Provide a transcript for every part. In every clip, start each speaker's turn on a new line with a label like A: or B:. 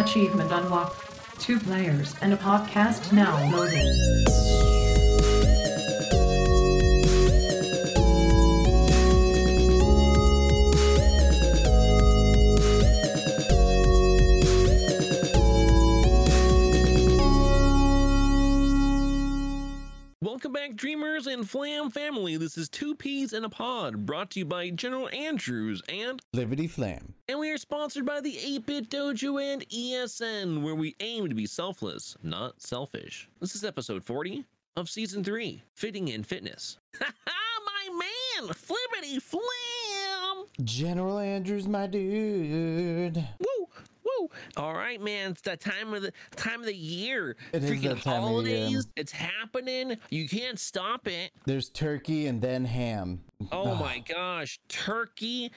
A: Achievement unlocked. Two players and a podcast now loading.
B: Welcome back, dreamers and flam family. This is Two Peas in a Pod, brought to you by General Andrews and
C: Liberty Flam.
B: and we are sponsored by the 8-Bit Dojo and ESN, where we aim to be selfless, not selfish. This is episode 40 of season 3, Fitting in Fitness. Ha ha, My man, Flippity Flam!
C: General Andrews, my dude.
B: Woo! Woo! All right, man. It's that time of the time of the year.
C: It
B: Freaking
C: of year.
B: holidays. It's happening. You can't stop it.
C: There's turkey and then ham.
B: Oh my gosh, turkey,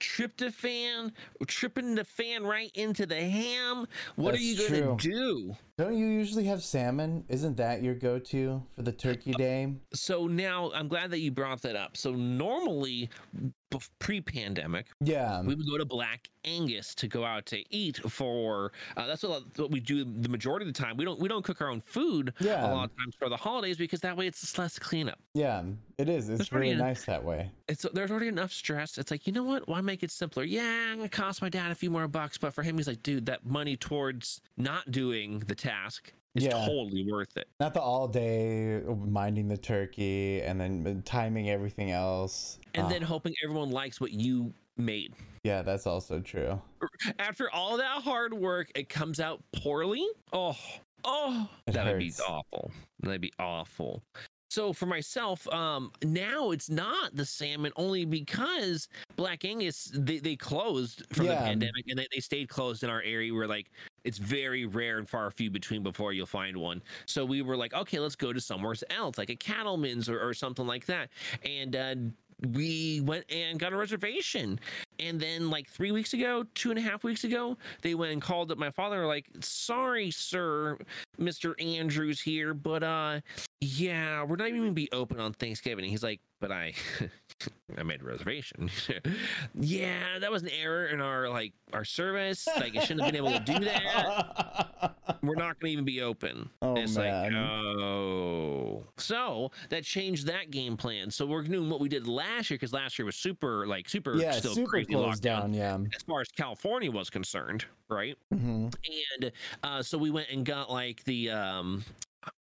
B: tryptophan, tripping the fan right into the ham. What are you gonna
C: true.
B: do?
C: Don't you usually have salmon? Isn't that your go-to for the turkey uh, day?
B: So now I'm glad that you brought that up. So normally, pre-pandemic,
C: Yeah.
B: we would go to Black Angus to go out to eat for. Uh, that's what, what we do the majority of the time. We don't we don't cook our own food
C: Yeah.
B: a lot of times for the holidays because that way it's just less cleanup.
C: Yeah, it is. It's
B: That's
C: really nice that way.
B: it's there's already enough stress. It's like, you know what? Why make it simpler? Yeah, I'm gonna cost my dad a few more bucks, but for him, he's like, dude, that money towards not doing the task is
C: Yeah.
B: totally worth it.
C: Not the all day minding the turkey and then timing everything else.
B: And
C: Ah,
B: then hoping everyone likes what you made.
C: yeah, that's also true.
B: After all that hard work, it comes out poorly. Oh, oh,
C: It
B: that would be awful. That'd be awful. So for myself, um, now it's not the salmon only because Black Angus they, they closed from the pandemic and they, they stayed closed in our area where like it's very rare and far few between before you'll find one. So we were like, okay, let's go to somewhere else, like a cattleman's or, or something like that. And uh, we went and got a reservation. And then like three weeks ago, two and a half weeks ago, they went and called up my father, like, sorry, sir, Mr. Andrews here, but uh yeah, we're not even gonna be open on Thanksgiving. He's like, but I I made a reservation. yeah, that was an error in our like our service. Like I shouldn't have been able to do that. We're not gonna even be open.
C: Oh,
B: And it's like,
C: man.
B: oh. So that changed that game plan. So we're doing what we did last year because last year was super like super
C: yeah,
B: still
C: super
B: crazy
C: closed
B: lockdown
C: down. Yeah.
B: as far as California was concerned, right?
C: hmm
B: and uh, so we went and got like the um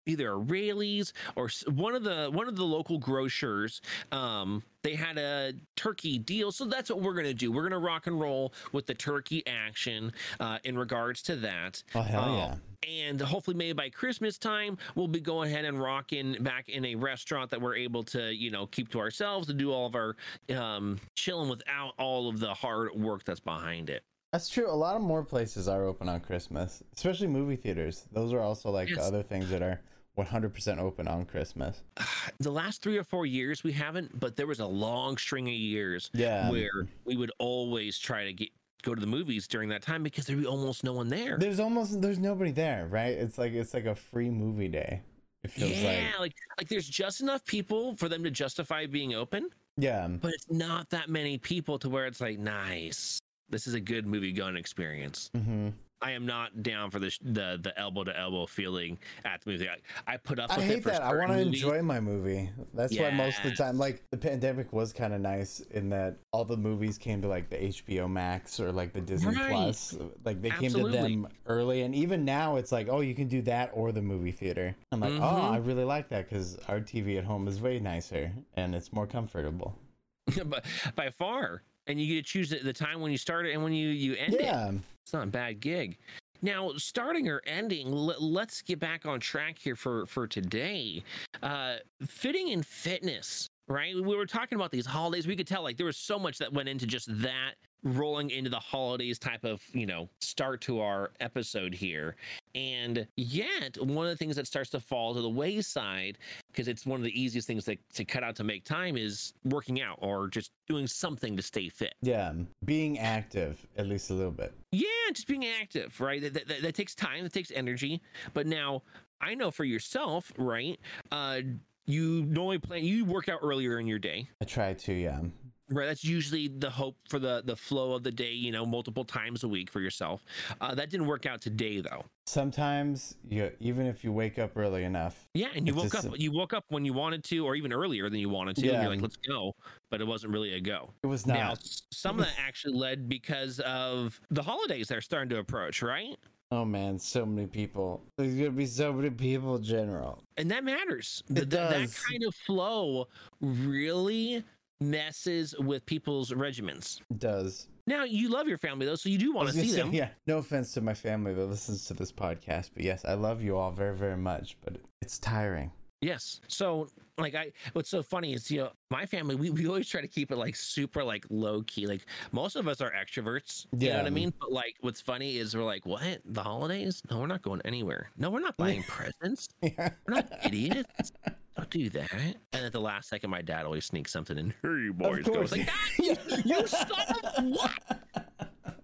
B: either a Raley's or one of the one of the local grocers um they had a turkey deal so that's what we're gonna do we're gonna rock and roll with the turkey action uh in regards to that
C: Oh hell
B: Um,
C: yeah.
B: and hopefully maybe by christmas time we'll be going ahead and rocking back in a restaurant that we're able to you know keep to ourselves to do all of our um chilling without all of the hard work that's behind it
C: That's true. A lot of more places are open on Christmas, especially movie theaters. Those are also like the
B: Yes.
C: other things that are 100% open on Christmas.
B: the last three or four years we haven't, but there was a long string of years
C: Yeah.
B: where we would always try to get go to the movies during that time because there'd be almost no one there.
C: There's almost there's nobody there, right? It's like it's like a free movie day. It feels
B: yeah,
C: like
B: like like there's just enough people for them to justify being open,
C: yeah.
B: but it's not that many people to where it's like nice. This is a good movie going experience.
C: hmm
B: I am not down for the the the elbow to elbow feeling at the movie. I, I put up
C: I hate
B: it for
C: that. I want to enjoy my movie. That's why most of the time, like the pandemic was kind of nice in that all the movies came to like the HBO Max or like the Disney
B: Right.
C: Plus. Like they came to them early, and even now it's like, oh, you can do that or the movie theater. I'm like, oh,
B: Mhm.
C: I really like that because our TV at home is way nicer and it's more comfortable.
B: by, by far. And you get to choose the, time when you start it and when you you end it.
C: Yeah,
B: It's not a bad gig. Now, starting or ending, let, let's get back on track here for for today. Uh, fitting in fitness, right? We were talking about these holidays. We could tell like there was so much that went into just that rolling into the holidays type of you know start to our episode here and yet one of the things that starts to fall to the wayside because it's one of the easiest things to, to cut out to make time is working out or just doing something to stay fit
C: yeah. Being active at least a little bit.
B: yeah, just being active, right? That, that, that takes time, that takes energy. But now I know for yourself, right? Uh, you normally plan, you work out earlier in your day.
C: I try to, yeah.
B: Right, that's usually the hope for the the flow of the day. You know, multiple times a week for yourself. Uh, that didn't work out today, though.
C: Sometimes you even if you wake up early enough.
B: Yeah, and you woke
C: just
B: up. You woke up when you wanted to, or even earlier than you wanted to. And
C: Yeah.
B: you're like, "Let's go," but it wasn't really a go.
C: It was
B: Now,
C: not.
B: s- some of that actually led because of the holidays that are starting to approach, right?
C: Oh man, so many people. There's gonna be so many people, General.
B: And that matters.
C: It
B: Th- th- That kind of flow really messes with people's regimens.
C: It does.
B: Now, you love your family though, so you do want to see
C: say,
B: them.
C: Yeah. No offense to my family that listens to this podcast, but yes, I love you all very, very much. But it's tiring.
B: Yes. So, like, I what's so funny is you know my family we, we always try to keep it like super like low key. Like most of us are extroverts. You know what I mean? But like, what's funny is we're like, what the holidays? No, we're not going anywhere. No, we're not buying presents.
C: Yeah.
B: We're not idiots. Don't do that. And at the last second, my dad always sneaks something in. Here you boys go. It's
C: course.
B: like, "Dad, you son of what?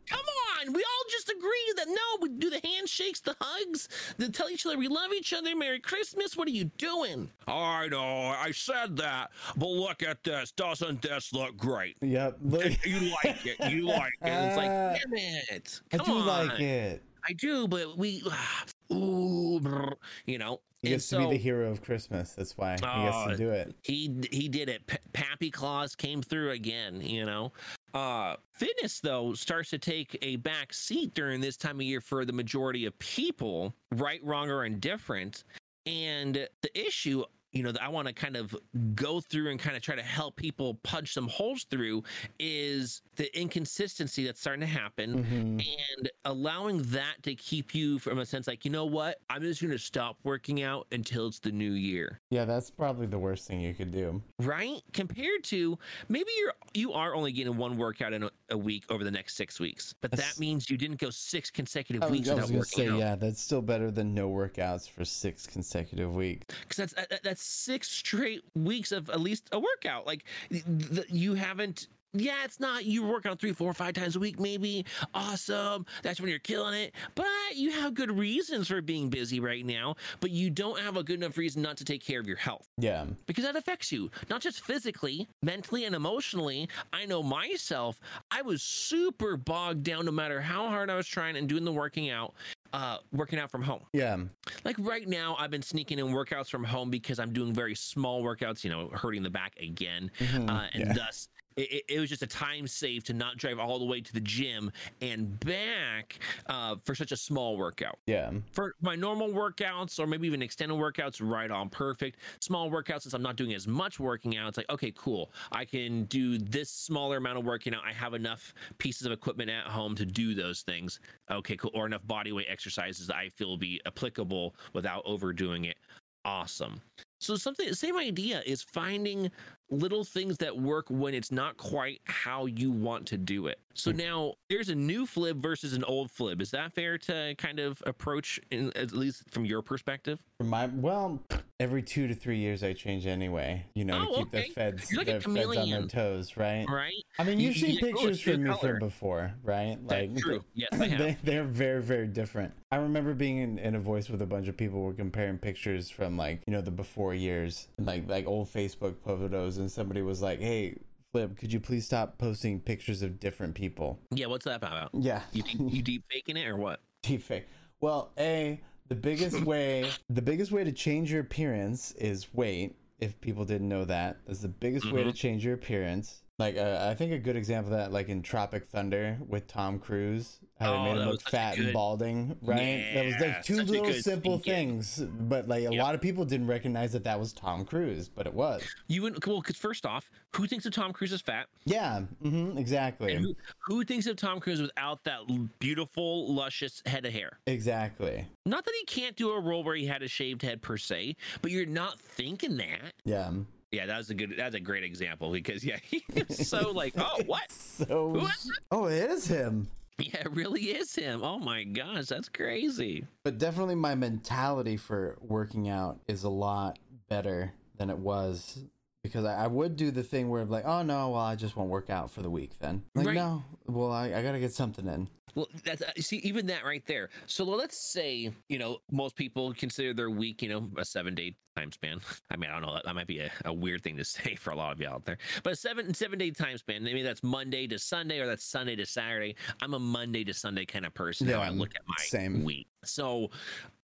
B: Come on, we all just agree that no, we do the handshakes, the hugs, the tell each other we love each other, Merry Christmas. What are you doing? I know, I said that, but look at this. Doesn't this look great?
C: Yep. Look,
B: You like it. You like it. It's like,
C: Uh,
B: damn it. Come I
C: do
B: on.
C: like it.
B: I do, but we, ooh, brr, you know.
C: He
B: and
C: gets to be the hero of Christmas. That's why he gets
B: Oh,
C: to do it.
B: he he did it. P- Pappy Claus came through again. You know, uh, fitness though starts to take a back seat during this time of year for the majority of people, right, wrong, or indifferent. And the issue, you know, that I want to kind of go through and kind of try to help people punch some holes through is the inconsistency that's starting to happen
C: Mhm.
B: and allowing that to keep you from a sense like, you know what, I'm just going to stop working out until it's the new year
C: Yeah, that's probably the worst thing you could do.
B: right compared to maybe you're you are only getting one workout in a, a week over the next six weeks but
C: That's-
B: that means you didn't go six consecutive
C: I
B: weeks without working
C: say,
B: out
C: yeah, that's still better than no workouts for six consecutive weeks.
B: because that's that's six straight weeks of at least a workout like th- you haven't yeah, it's not you work out three, four, five times a week, maybe. Awesome. That's when you're killing it. But you have good reasons for being busy right now, but you don't have a good enough reason not to take care of your health.
C: Yeah.
B: because that affects you not just physically mentally and emotionally i know myself i was super bogged down no matter how hard i was trying and doing the working out uh working out from home
C: Yeah.
B: like right now i've been sneaking in workouts from home because i'm doing very small workouts you know hurting the back again
C: Mhm.
B: uh, and
C: yeah.
B: thus it, it- was just a time save to not drive all the way to the gym and back uh, for such a small workout
C: Yeah.
B: for my normal workouts or maybe even extended workouts, right on perfect. Small workouts, since I'm not doing as much working out, it's like, okay, cool. I can do this smaller amount of working out. I have enough pieces of equipment at home to do those things. Okay, cool. Or enough body weight exercises that I feel will be applicable without overdoing it. Awesome. So something same idea is finding little things that work when it's not quite how you want to do it. So hmm. now there's a new flib versus an old flib. Is that fair to kind of approach in at least from your perspective?
C: For my well, every two to three years I change anyway. You know,
B: Oh,
C: to keep
B: okay.
C: the feds,
B: You're like
C: the feds on their toes, right?
B: Right?
C: I mean,
B: You-
C: you've
B: you
C: seen pictures from me from before, right? Like
B: That's true. Yes, I have.
C: they, they're very, very different. I remember being in, in a voice with a bunch of people were comparing pictures from like, you know, the before years, like like old Facebook photos, and somebody was like, Hey, Flip, could you please stop posting pictures of different people?
B: yeah, what's that about?
C: Yeah.
B: You you deep faking it or what?
C: Deep fake. Well, a the biggest way the biggest way to change your appearance is weight. If people didn't know that, that's the biggest way to
B: Mm-hmm.
C: change your appearance. Like uh, I think a good example of that, like in Tropic Thunder with Tom Cruise, how
B: Oh,
C: they made him look fat
B: good-
C: and balding, right? that was like two little simple things, but like a
B: Yep.
C: lot of people didn't recognize that that was Tom Cruise, but it was.
B: You wouldn't well, because first off, who thinks of Tom Cruise as fat?
C: Yeah, hmm exactly,
B: who, who thinks of Tom Cruise without that beautiful, luscious head of hair?
C: exactly.
B: Not that he can't do a role where he had a shaved head per se, but you're not thinking that.
C: Yeah.
B: Yeah, that was a good. That's a great example because yeah, he was so like, oh, what?
C: So,
B: What?
C: oh, it is him.
B: Yeah, it really is him. Oh my gosh, that's crazy.
C: But definitely my mentality for working out is a lot better than it was because I, I would do the thing where I'm like, oh no, well I just won't work out for the week then. Like
B: Right.
C: no, well I, I gotta get something in.
B: Well, that's uh, see even that right there. So let's say you know most people consider their week you know a seven day time span. I mean I don't know that might be a, a weird thing to say for a lot of you out there, but a seven seven day time span. Maybe that's Monday to Sunday or that's Sunday to Saturday. I'm a Monday to Sunday kind of person. how I look at my
C: same.
B: week. So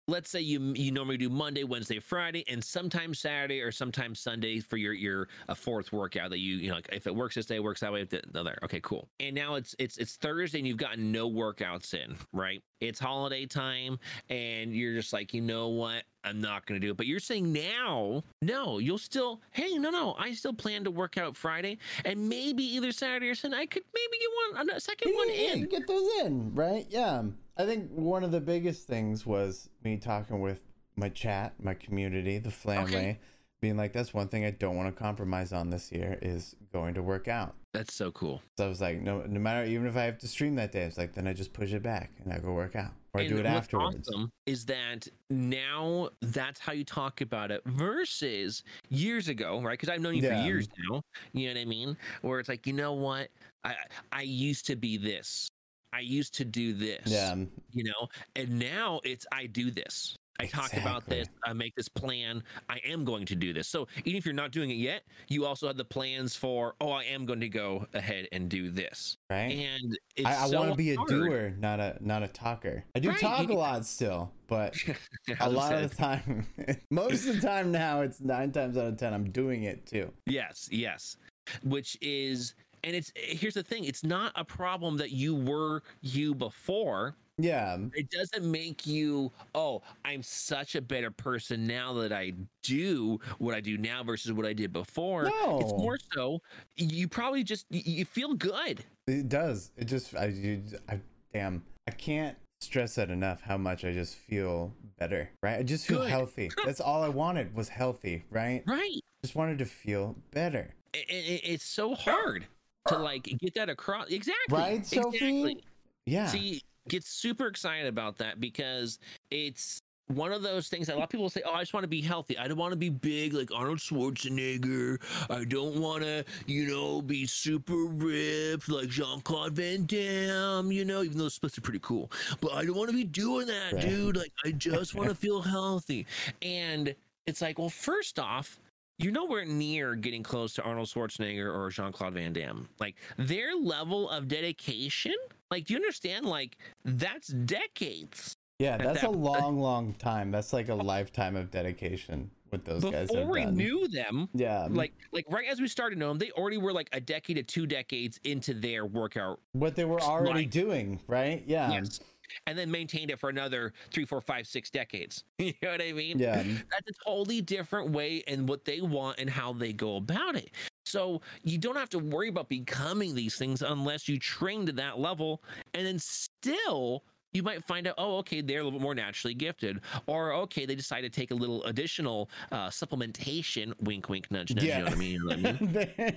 B: let's say you you normally do Monday, Wednesday, Friday, and sometimes Saturday or sometimes Sunday for your your a fourth workout that you you know like if it works this day, it works that way. If the other, okay, cool. And now it's it's it's Thursday and you've gotten no workouts in, right? It's holiday time and you're just like, you know what? I'm not gonna do it. But you're saying now, no, you'll still, hey, no, no, I still plan to work out Friday and maybe either Saturday or Sunday. I could maybe get one a second one
C: Yeah,
B: in.
C: Get those in, right? Yeah. I think one of the biggest things was me talking with my chat, my community, the family, being like, that's one thing I don't want to compromise on this year is going to work out.
B: That's so cool.
C: So I was like, no, no matter, even if I have to stream that day, it's like, then I just push it back and I go work out or I
B: And
C: do it
B: what's
C: afterwards.
B: Awesome is that now that's how you talk about it versus years ago, right? Because I've known you
C: Yeah.
B: for years now. You know what I mean? Where it's like, you know what? I I used to be this. I used to do this.
C: Yeah.
B: You know, and now it's I do this. I talk about this. I make this plan. I am going to do this. So even if you're not doing it yet, you also have the plans for. Oh, I am going to go ahead and do this.
C: Right.
B: And it's
C: I, I
B: so
C: want to be a
B: hard.
C: doer, not a not a talker. I do
B: Right,
C: talk a lot still, but a lot of the time, most of the time now, it's nine times out of ten, I'm doing it too.
B: Yes, yes. Which is and it's here's the thing, it's not a problem that you were you before.
C: Yeah.
B: It doesn't make you, oh, I'm such a better person now that I do what I do now versus what I did before.
C: No.
B: It's more so you probably just you feel good.
C: It does. It just I, you, I damn. I can't stress that enough. How much I just feel better. Right. I just feel
B: Good.
C: healthy. That's all I wanted was healthy. Right.
B: Right.
C: Just wanted to feel better.
B: It, it, it's so hard to like get that across. Exactly.
C: Right, Sophie?
B: Exactly.
C: Yeah.
B: See, get super excited about that because it's one of those things that a lot of people say, "Oh, I just want to be healthy. I don't want to be big like Arnold Schwarzenegger. I don't want to, you know, be super ripped like Jean Claude Van Damme. You know, even though splits are pretty cool, but I don't want to be doing that,
C: Right.
B: dude. Like, I just want to feel healthy." And it's like, well, first off. You're nowhere near getting close to Arnold Schwarzenegger or Jean Claude Van Damme. Like their level of dedication, like, do you understand? Like, that's decades.
C: yeah. That's
B: that
C: a long, long time. That's like a lifetime of dedication. with those guys have
B: Before we
C: done.
B: knew them,
C: yeah.
B: like, like right as we started knowing them, they already were like a decade to two decades into their workout.
C: what they were already
B: like-
C: doing. Right. Yeah.
B: yes. And then maintained it for another three, four, five, six decades. You know what I mean?
C: Yeah.
B: That's a totally different way and what they want and how they go about it. So you don't have to worry about becoming these things unless you train to that level. And then still, you might find out, oh, okay, they're a little bit more naturally gifted. Or, okay, they decide to take a little additional uh, supplementation, wink, wink, nudge, nudge, you know what I mean? You know what I mean?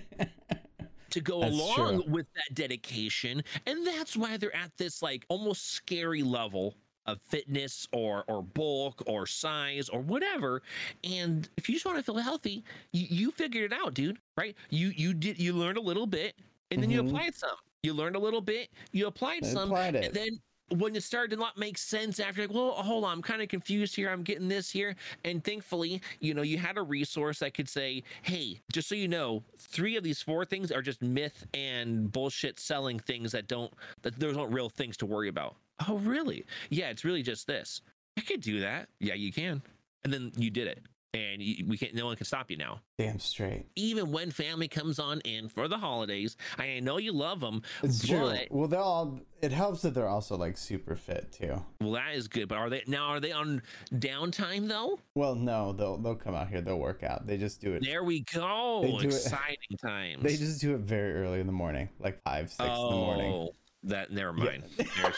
B: to go
C: That's
B: along
C: true.
B: with that dedication and that's why they're at this like almost scary level of fitness or or bulk or size or whatever and if you just want to feel healthy you, you figured it out dude right you you did you learned a little bit and then you
C: Mhm.
B: applied some you learned a little bit you applied
C: I
B: some
C: applied
B: and then when it started to not make sense after like well hold on i'm kind of confused here i'm getting this here. And thankfully you know you had a resource that could say hey just so you know three of these four things are just myth and bullshit selling things that don't that there's not real things to worry about. Oh really? Yeah it's really just this. I could do that. Yeah you can. And then you did it and you, we can't no one can stop you now
C: Damn straight.
B: even when family comes on in for the holidays i know you love them
C: It's true. Well, they're all. It helps that they're also like super fit too.
B: Well, that is good. But are they now? Are they on downtime though?
C: Well, no, they'll they'll come out here. They'll work out. They just do it.
B: There we go.
C: Do it-
B: Exciting times.
C: They just do it very early in the morning, like five, six
B: oh,
C: in the morning.
B: Oh, that never mind. Never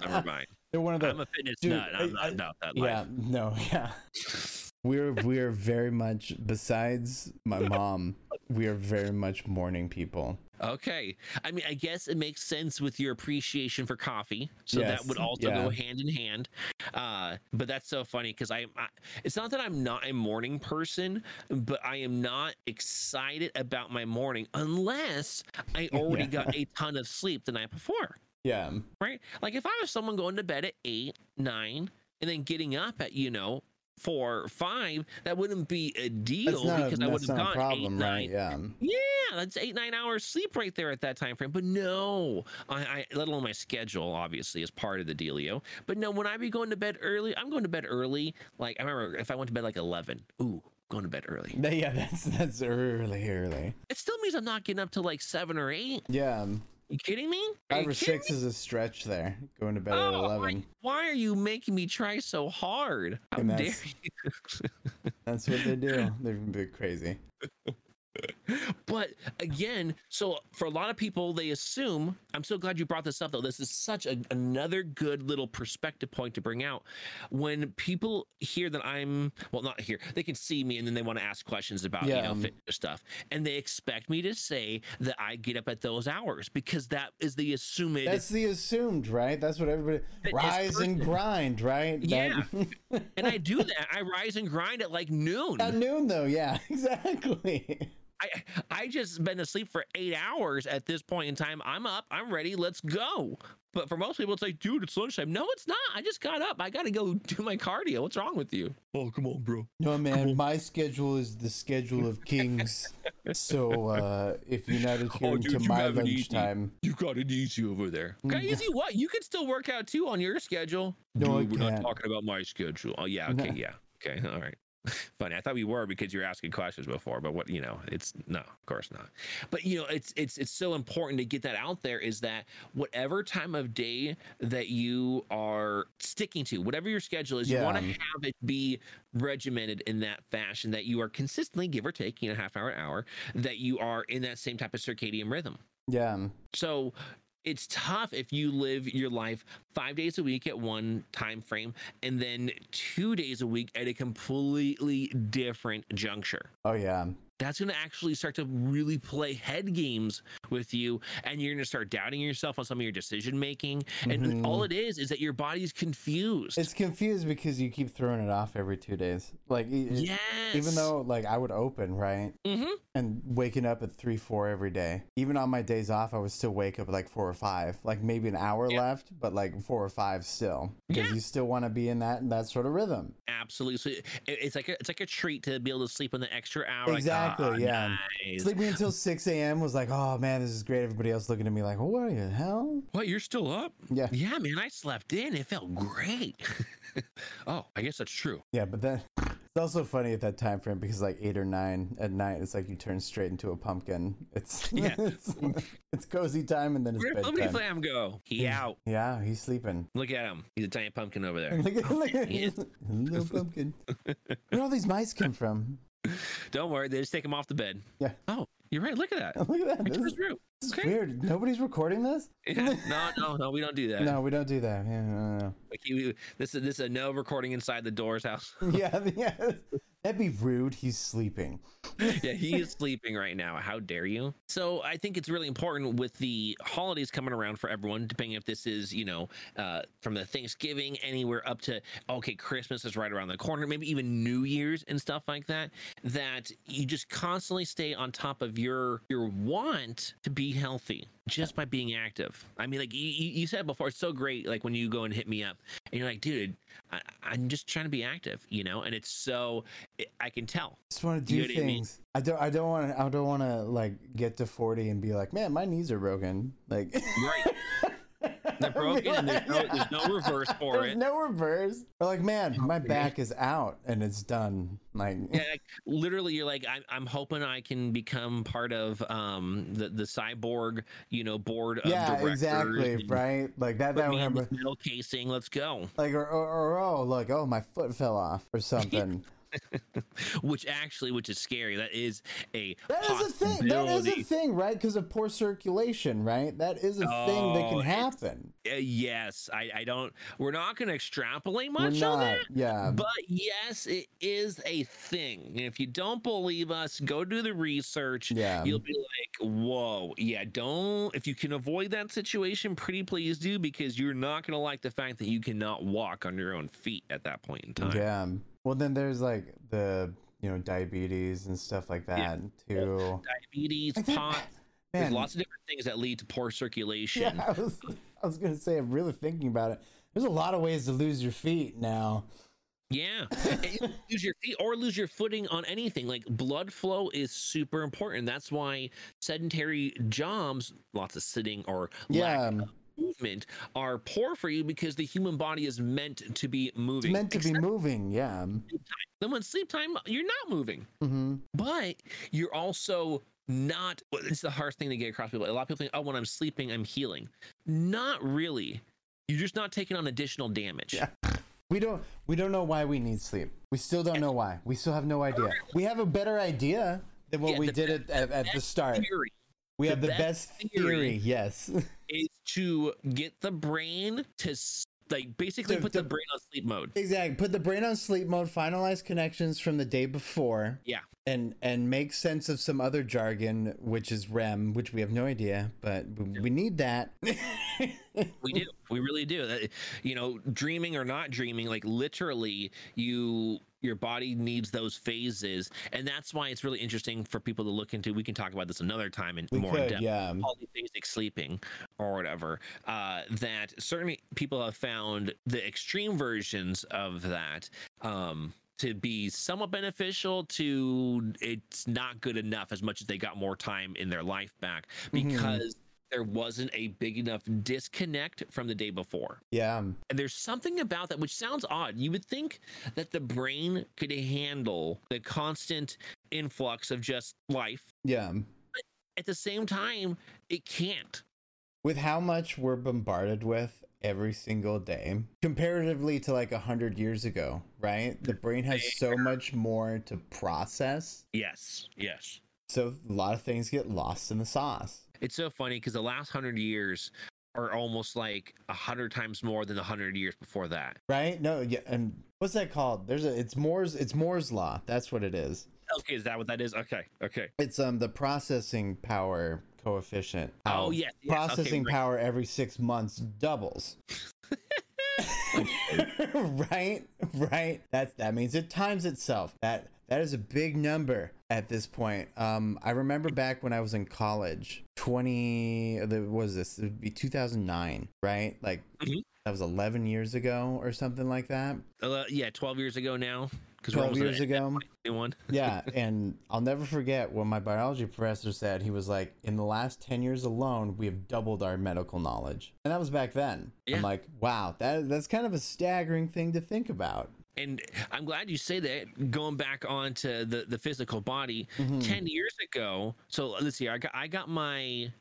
B: never mind.
C: They're one of the.
B: I'm a fitness
C: dude,
B: nut. I'm
C: I-
B: not
C: I-
B: about that
C: yeah,
B: life.
C: no, yeah. We're we're very much besides my mom. we are very much morning people.
B: Okay. I mean, I guess it makes sense with your appreciation for coffee. So
C: Yes,
B: that would also
C: yeah.
B: go hand in hand. Uh, but that's so funny because I, I, it's not that I'm not a morning person, but I am not excited about my morning unless I already
C: Yeah.
B: got a ton of sleep the night before.
C: Yeah.
B: Right. Like if I was someone going to bed at eight, nine, and then getting up at, you know, four, five, that wouldn't be a deal
C: That's not, a,
B: because I would have gone
C: problem,
B: eight,
C: right?
B: nine,
C: Yeah.
B: yeah, that's eight nine hours sleep right there at that time frame. But no, I, I let alone my schedule obviously is part of the dealio. But no, when I be going to bed early, I'm going to bed early. Like I remember if I went to bed like eleven, ooh, going to bed early.
C: Yeah, that's that's early, early.
B: It still means I'm not getting up till like seven or eight.
C: Yeah.
B: You kidding me? Are
C: Five or six
B: me?
C: is a stretch there. Going to bed at
B: Oh, why,
C: eleven.
B: why are you making me try so hard? How
C: And
B: dare
C: that's-
B: you?
C: That's what they do. They're a bit crazy.
B: but again, so for a lot of people, they assume. I'm so glad you brought this up, though. This is such a, another good little perspective point to bring out. When people hear that I'm, well, not here, they can see me and then they want to ask questions about, you know,
C: um,
B: fitness stuff, and they expect me to say that I get up at those hours because that is the assumed.
C: That's the assumed, right? That's what everybody rise and grind, right?
B: Yeah.
C: That,
B: and I do that. I rise and grind at like noon.
C: at noon though, yeah, exactly.
B: I I just been asleep for eight hours at this point in time. I'm up. I'm ready. Let's go. But for most people, it's like, dude, it's lunchtime. No, it's not. I just got up. I got to go do my cardio. What's wrong with you? Oh, come on, bro.
C: No man, my schedule is the schedule of kings. So uh if you're not adhering
B: Oh, dude,
C: to my
B: have it
C: lunchtime,
B: You got it easy over there. Okay,
C: Mm.
B: easy what? You can still work out too on your schedule.
C: No, I
B: dude, we're not
C: can't.
B: talking about my schedule. Oh, yeah. Okay.
C: No.
B: Yeah. Okay. All right. Funny. I thought we were because you were asking questions before, but what you know, it's no, of course not. But you know, it's it's it's so important to get that out there is that whatever time of day that you are sticking to, whatever your schedule is, you want to have it be regimented in that fashion that you are consistently, give or take, you know, half hour, hour, that you are in that same type of circadian rhythm.
C: yeah.
B: So it's tough if you live your life five days a week at one time frame and then two days a week at a completely different juncture.
C: Oh yeah.
B: That's going to actually start to really play head games with you, and you're going to start doubting yourself on some of your decision making. And
C: Mhm.
B: all it is is that your body's confused.
C: It's confused because you keep throwing it off every two days. Like
B: yes.
C: even though like I would open, right?
B: hmm
C: and waking up at three four every day even on my days off i would still wake up at like four or five like maybe an hour
B: Yeah.
C: left but like four or five still because
B: Yeah.
C: you still want to be in that that sort of rhythm
B: absolutely. So it's like a, it's like a treat to be able to sleep in the extra hour. like,
C: Exactly,
B: "Ah,
C: yeah.
B: nice."
C: sleeping until 6 a.m was like oh man this is great everybody else looking at me like what are you hell
B: What? You're still up?
C: yeah
B: Yeah, man, I slept in. It felt great. oh, I guess that's true.
C: yeah but then it's also funny at that time frame because like eight or nine at night it's like you turn straight into a pumpkin it's
B: Yeah.
C: it's, it's cozy time and then it's
B: Where'd Flippity
C: bedtime
B: Flam go? He out.
C: yeah he's sleeping
B: Look at him. He's a tiny pumpkin over there.
C: Look at, look at
B: he is.
C: little pumpkin. Where all these mice come from?
B: Don't worry, they just take him off the bed.
C: Yeah.
B: Oh, you're right. Look at that.
C: Look at that. This is,
B: his
C: this is
B: Okay.
C: weird. Nobody's recording this?
B: Yeah. No, no, no. We don't do that.
C: No, we don't do that. Yeah, no, no.
B: Like he, this is this is a no recording inside the doors house.
C: yeah, yeah. That'd be rude. He's sleeping.
B: yeah, he is sleeping right now. How dare you? So I think it's really important with the holidays coming around for everyone, depending if this is, you know, uh, from the Thanksgiving anywhere up to okay, Christmas is right around the corner, maybe even New Year's and stuff like that. That you just constantly stay on top of your your want to be healthy just by being active. I mean, like you, you said before, it's so great. Like when you go and hit me up, and you're like, dude, I, I'm just trying to be active, you know, and it's so I can tell.
C: Just want to do
B: You know what I mean?
C: things. I don't. I don't want to. I don't want to like get to forty and be like, man, my knees are broken. Like,
B: Right. They're broken and there's no, there's no reverse for
C: There's
B: it.
C: no reverse. Or like, man, my back is out and it's done. Like,
B: Yeah, like, literally, you're like, I'm, I'm hoping I can become part of um the, the cyborg, you know, board of
C: yeah,
B: directors.
C: exactly,
B: and
C: right? Like that.
B: Put
C: That
B: me
C: remember.
B: metal casing. Let's go.
C: Like, or, or, or oh, look, oh, my foot fell off or something.
B: Which actually, which is scary. That is a
C: That is a thing. That is a thing, right? Because of poor circulation, right? That is a thing that
B: Oh,
C: can happen.
B: Uh, yes, I, I don't. We're not going to extrapolate much on
C: not.
B: that.
C: Yeah.
B: But yes, it is a thing. And if you don't believe us, go do the research.
C: Yeah.
B: You'll be like, whoa, yeah, don't. If you can avoid that situation, pretty please do because you're not going to like the fact that you cannot walk on your own feet at that point in time.
C: Yeah. Well, then there's like the you know diabetes and stuff like that
B: Yeah.
C: too.
B: Diabetes,
C: think-
B: pot.
C: Man,
B: There's lots of different things that lead to poor circulation.
C: yeah, I was, I was gonna say, I'm really thinking about it. There's a lot of ways to lose your feet now.
B: Yeah. Lose your feet or lose your footing on anything. Like blood flow is super important. That's why sedentary jobs, lots of sitting or
C: Yeah,
B: of movement, are poor for you because the human body is meant to be moving.
C: it's meant to be moving. Yeah.
B: Then when sleep time, you're not moving.
C: hmm
B: But you're also not. It's the hardest thing to get across people. A lot of people think, oh, when I'm sleeping, I'm healing. Not really. You're just not taking on additional damage.
C: Yeah. We don't we don't know why we need sleep. We still don't know why. We still have no idea. We have a better idea than what
B: Yeah,
C: we did at, at, at the start.
B: Theory
C: We
B: the
C: have the
B: best
C: best
B: theory
C: theory. Yes.
B: is to get the brain to like basically put
C: to-
B: the brain on sleep mode.
C: exactly. Put the brain on sleep mode, finalize connections from the day before.
B: Yeah.
C: And and make sense of some other jargon, which is REM, which we have no idea, but we, we need that.
B: We do. We really do. Uh, you know, dreaming or not dreaming, like literally, you your body needs those phases, and that's why it's really interesting for people to look into. We can talk about this another time in more in
C: could,
B: depth.
C: yeah.
B: polyphasic sleeping or whatever uh, that certainly people have found the extreme versions of that um, to be somewhat beneficial to it's not good enough as much as they got more time in their life back
C: Mhm.
B: because there wasn't a big enough disconnect from the day before
C: Yeah.
B: and there's something about that which sounds odd. You would think that the brain could handle the constant influx of just life.
C: Yeah.
B: At the same time, it can't.
C: With how much we're bombarded with every single day, comparatively to like a hundred years ago, right? The brain has so much more to process.
B: Yes, yes.
C: So a lot of things get lost in the sauce.
B: It's so funny because the last hundred years are almost like a hundred times more than the hundred years before that.
C: Right? No, yeah, and what's that called? There's a it's Moore's it's Moore's law. That's what it is.
B: Okay, is that what that is? Okay, okay.
C: It's um the processing power coefficient.
B: Oh yes, okay,
C: processing
B: right.
C: power every six months doubles. right, right. That's that means it times itself. That that is a big number at this point. Um, I remember back when I was in college, twenty. What was this? It would be two thousand nine, right? Like
B: Mhm.
C: that was eleven years ago or something like that.
B: Uh, yeah, twelve years ago now. Because
C: Twelve years ago. Yeah, and I'll never forget what my biology professor said. He was like, "In the last ten years alone, we have doubled our medical knowledge," and that was back then.
B: Yeah.
C: I'm like, "Wow, that that's kind of a staggering thing to think about."
B: And I'm glad you say that. Going back onto the the physical body,
C: Mhm.
B: ten years ago. So let's see. I got I got my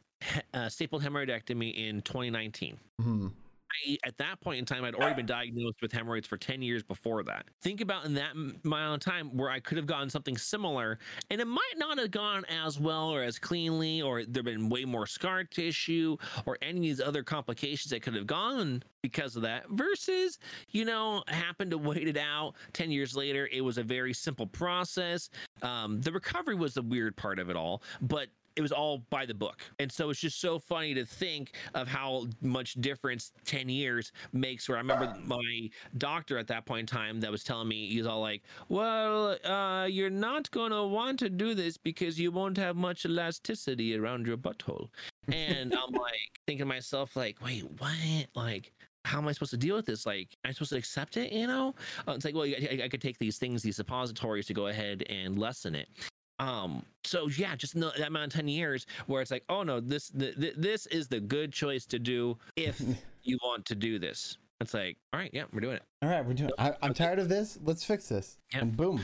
B: uh, stapled hemorrhoidectomy in 2019.
C: Mhm.
B: I, at that point in time, I'd already been diagnosed with hemorrhoids for 10 years before that. Think about in that amount of time where I could have gotten something similar, and it might not have gone as well or as cleanly, or there been way more scar tissue or any of these other complications that could have gone because of that. Versus, you know, happened to wait it out 10 years later. It was a very simple process. Um, the recovery was the weird part of it all, but it was all by the book. And so it's just so funny to think of how much difference 10 years makes. Where I remember my doctor at that point in time that was telling me, he's all like, Well, uh, you're not going to want to do this because you won't have much elasticity around your butthole. And I'm like, thinking to myself, like, Wait, what? Like, how am I supposed to deal with this? Like, am I supposed to accept it? You know, uh, it's like, well, I, I could take these things, these suppositories, to go ahead and lessen it. Um, so yeah, just in the, that amount of 10 years where it's like, oh no, this, the, the, this is the good choice to do if you want to do this. It's like, all right, yeah, we're doing it.
C: All right, we're doing. I, I'm tired of this. Let's fix this.
B: Yeah.
C: And boom.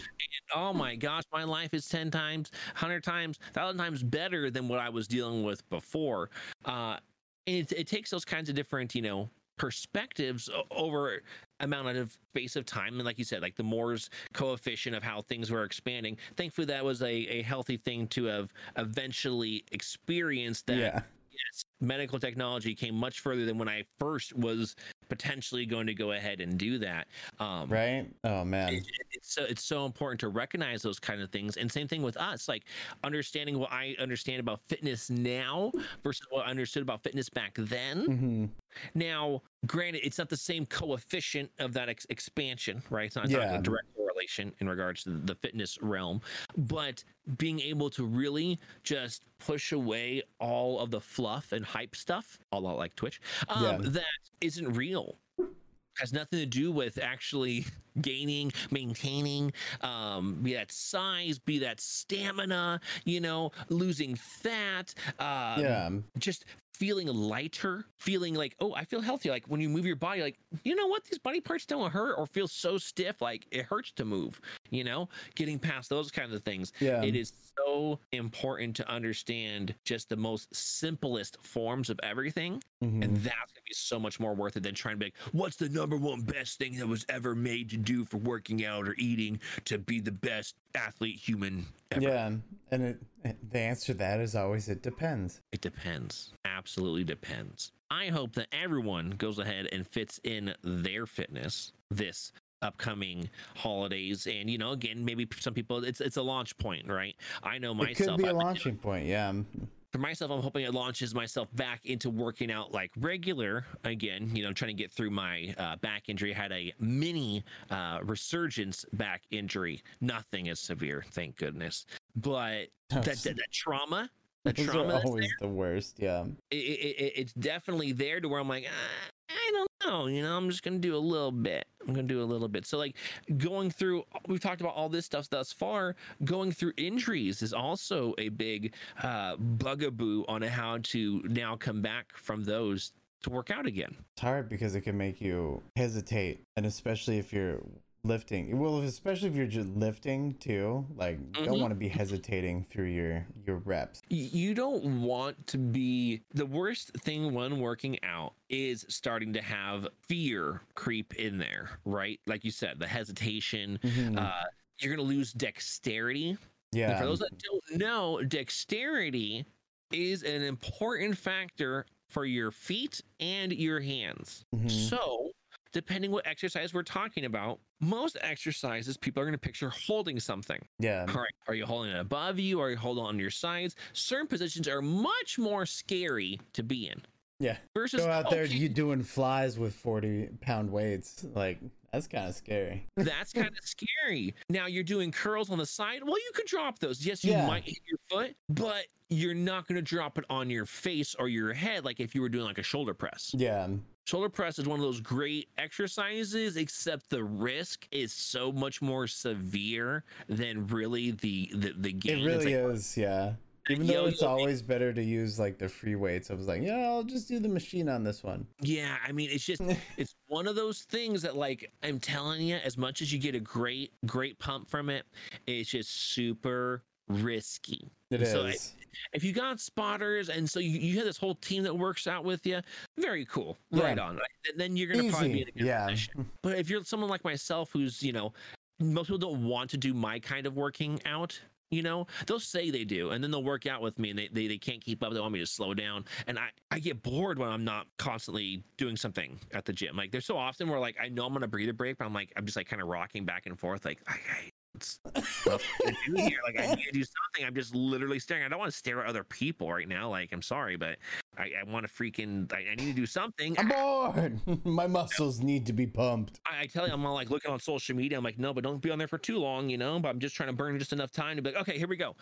B: Oh my gosh, my life is 10 times, 100 times, 1,000 times better than what I was dealing with before. Uh, and it, it takes those kinds of different, you know, perspectives over amount of space of time and like you said like the moore's coefficient of how things were expanding thankfully that was a, a healthy thing to have eventually experienced that
C: yeah.
B: yes, medical technology came much further than when I first was potentially going to go ahead and do that. Um,
C: Right? Oh man.
B: it- it- it's so it's so important to recognize those kind of things and same thing with us like understanding what i understand about fitness now versus what i understood about fitness back then
C: hmm
B: now granted it's not the same coefficient of that ex- expansion right it's not, it's not
C: Yeah.
B: a direct correlation in regards to the fitness realm but being able to really just push away all of the fluff and hype stuff a lot like twitch um,
C: Yeah.
B: that isn't real has nothing to do with actually gaining, maintaining, um, be that size, be that stamina, you know, losing fat, um,
C: yeah.
B: just feeling lighter, feeling like, oh, I feel healthy. Like when you move your body, like, you know what, these body parts don't hurt or feel so stiff, like it hurts to move, you know, getting past those kinds of things.
C: Yeah.
B: It is so important to understand just the most simplest forms of everything
C: Mhm.
B: and that's gonna be so much more worth it than trying to be like, what's the number one best thing that was ever made to do for working out or eating to be the best athlete human ever?
C: Yeah. And it, it- the answer to that is always it depends.
B: It depends. Absolutely depends. I hope that everyone goes ahead and fits in their fitness this upcoming holidays and you know again maybe some people it's it's a launch point right i know myself It
C: could be a
B: I've been
C: launching point. Yeah.
B: For myself, I'm hoping it launches myself back into working out like regular again. You know, trying to get through my uh, back injury. I had a mini uh, resurgence back injury. Nothing as severe, thank goodness. But that, that, that trauma, the
C: Those
B: trauma,
C: are always the worst. Yeah.
B: it, it, it- it's definitely there to where I'm like, ah, I don't know. You know, I'm just gonna do a little bit. I'm gonna do a little bit. So like going through, we've talked about all this stuff thus far. Going through injuries is also a big uh, bugaboo on how to now come back from those to work out again.
C: It's hard because it can make you hesitate. And especially if you're lifting. Well, especially if you're just lifting too. Like you don't
B: Mhm.
C: want to be hesitating through your your reps.
B: You don't want to be the worst thing when working out is starting to have fear creep in there, right? Like you said, the hesitation.
C: Mhm.
B: Uh, you're gonna lose dexterity And
C: yeah.
B: for those that don't know, dexterity is an important factor for your feet and your hands.
C: Mhm.
B: So, depending what exercise we're talking about, most exercises people are going to picture holding something.
C: yeah.
B: All right, are you holding it above you? Are you holding on your sides? Certain positions are much more scary to be in.
C: Yeah.
B: Versus
C: Go out there
B: okay,
C: you doing flies with 40 pound weights. Like that's kind of scary.
B: That's kind of scary. Now you're doing curls on the side. Well, you could drop those. Yes, you
C: Yeah.
B: might hit your foot, but you're not going to drop it on your face or your head like if you were doing like a shoulder press.
C: Yeah.
B: Shoulder press is one of those great exercises, except the risk is so much more severe than really the the, the gain.
C: It really
B: like,
C: is. Yeah. Even though it's
B: yo-yo-
C: always better to use like the free weights, I was like, yeah, I'll just do the machine on this one.
B: Yeah, I mean, it's just it's one of those things that like I'm telling you, as much as you get a great great pump from it, it's just super risky.
C: It is.
B: So I- If you got spotters and so you, you have this whole team that works out with you, very cool.
C: Yeah.
B: Right on. Right? Then you're gonna probably be in a good
C: Yeah.
B: position. But if you're someone like myself who's, you know, most people don't want to do my kind of working out. You know, they'll say they do, and then they'll work out with me and they, they, they can't keep up. They want me to slow down. And I, I get bored when I'm not constantly doing something at the gym. Like there's so often where like I know I'm gonna breathe a break, but I'm like, I'm just like kind of rocking back and forth, like I, I it's do here. Like I need to do something. I'm just literally staring. I don't want to stare at other people right now. Like I'm sorry, but I, I want to freaking I, I need to do something.
C: I'm bored. My muscles need to be pumped.
B: I, I tell you, I'm all like looking on social media. I'm like, no, but don't be on there for too long, you know. But I'm just trying to burn just enough time to be like, okay, here we go.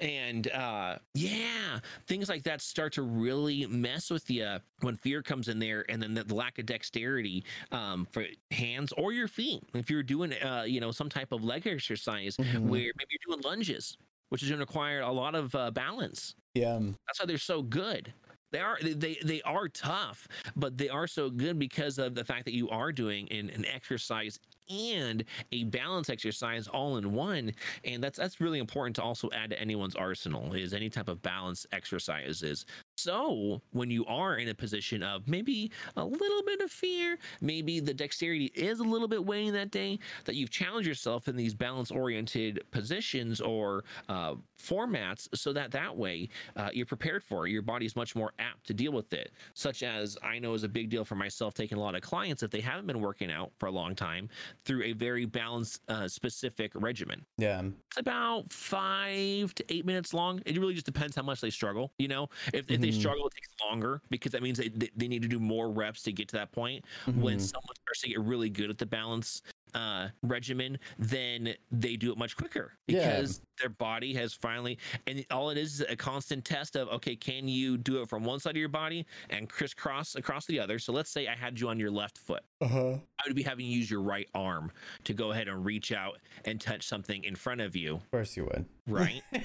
B: And uh, yeah, things like that start to really mess with you when fear comes in there, and then the lack of dexterity um, for hands or your feet. If you're doing, uh, you know, some type of leg exercise
C: Mhm.
B: where maybe you're doing lunges, which is going to require a lot of uh, balance.
C: Yeah.
B: That's why they're so good. They are they- they are tough, but they are so good because of the fact that you are doing an, an exercise and a balance exercise all in one. And that's that's really important to also add to anyone's arsenal is any type of balance exercises So when you are in a position of maybe a little bit of fear, maybe the dexterity is a little bit waning that day, that you've challenged yourself in these balance oriented positions or uh, formats so that that way uh, you're prepared for it. Your body is much more apt to deal with it. Such as I know is a big deal for myself taking a lot of clients if they haven't been working out for a long time through a very balanced, uh, specific regimen.
C: Yeah.
B: It's about five to eight minutes long. It really just depends how much they struggle. You know, if, if they
C: Mhm.
B: struggle, it takes longer because that means they, they, they need to do more reps to get to that point. When
C: Mhm.
B: someone starts to get really good at the balance uh regimen then they do it much quicker
C: Yeah.
B: because their body has finally and all it is is a constant test of okay can you do it from one side of your body and crisscross across the other so let's say i had you on your left foot
C: Uh-huh.
B: i would be having you use your right arm to go ahead and reach out and touch something in front of you
C: Of course you would.
B: Right.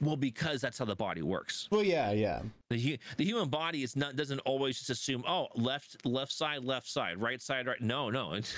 B: Well because that's how the body works.
C: Well, yeah, yeah.
B: the, hu- the human body is not doesn't always just assume oh left left side left side right side right no no.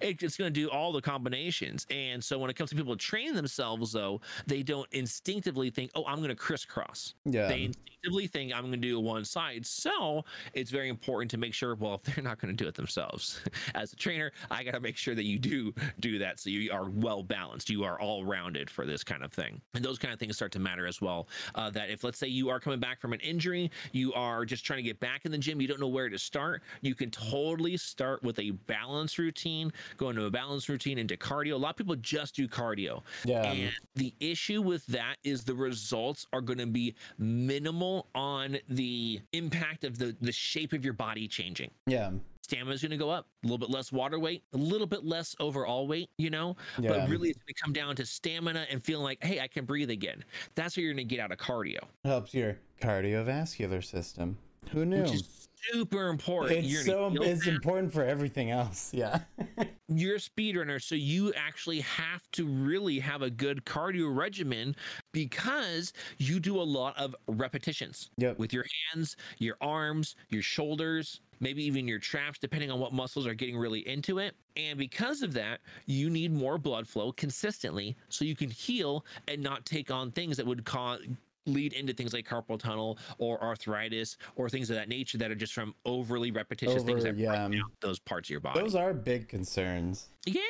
B: It's, it's going to do all the combinations. And so when it comes to people training themselves though they don't instinctively think oh i'm going to crisscross.
C: Yeah.
B: they instinctively think i'm going to do one side. So it's very important to make sure well if they're not going to do it themselves. As a trainer i got to make sure that you do do that so you are well balanced. You are all rounded for this kind of thing and those kind of things start to matter as well uh, that if let's say you are coming back from an injury you are just trying to get back in the gym you don't know where to start you can totally start with a balance routine go into a balance routine into cardio a lot of people just do cardio
C: yeah.
B: and the issue with that is the results are going to be minimal on the impact of the the shape of your body changing
C: yeah.
B: Stamina is going to go up a little bit less water weight a little bit less overall weight you know
C: Yeah.
B: but really it's going to come down to stamina and feeling like hey i can breathe again that's what you're going to get out of cardio
C: Helps your cardiovascular system. Who knew?
B: which is super important You're
C: It's so
B: feel
C: it's important for everything else. Yeah.
B: you're a speedrunner, so you actually have to really have a good cardio regimen because you do a lot of repetitions
C: Yep.
B: with your hands, your arms, your shoulders, maybe even your traps, depending on what muscles are getting really into it. And because of that, you need more blood flow consistently so you can heal and not take on things that would cause lead into things like carpal tunnel or arthritis or things of that nature that are just from overly repetitious things
C: Over-
B: that
C: yeah.
B: break those parts of your body.
C: Those are big concerns.
B: Yeah,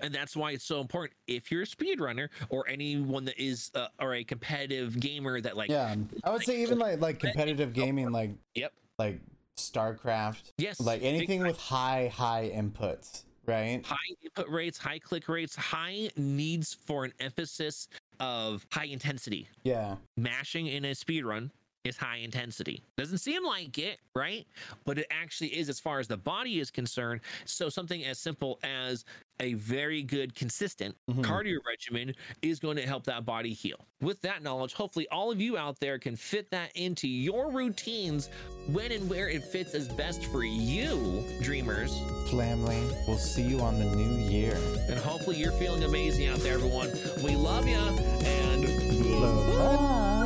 B: and that's why it's so important. If you're a speedrunner or anyone that is uh, or a competitive gamer that like,
C: Yeah. I would say even like like competitive gaming like
B: yep,
C: like StarCraft,
B: yes,
C: like anything with high high inputs, right?
B: high input rates, high click rates, high needs for an emphasis of high intensity.
C: Yeah.
B: Mashing in a speed run is high intensity. Doesn't seem like it, right? But it actually is as far as the body is concerned. So something as simple as a very good consistent
C: Mhm.
B: cardio regimen is going to help that body heal. With that knowledge, hopefully all of you out there can fit that into your routines when and where it fits as best for you, dreamers.
C: Family, we'll see you on the new year.
B: And hopefully you're feeling amazing out there, everyone. We love you and love
C: Bye.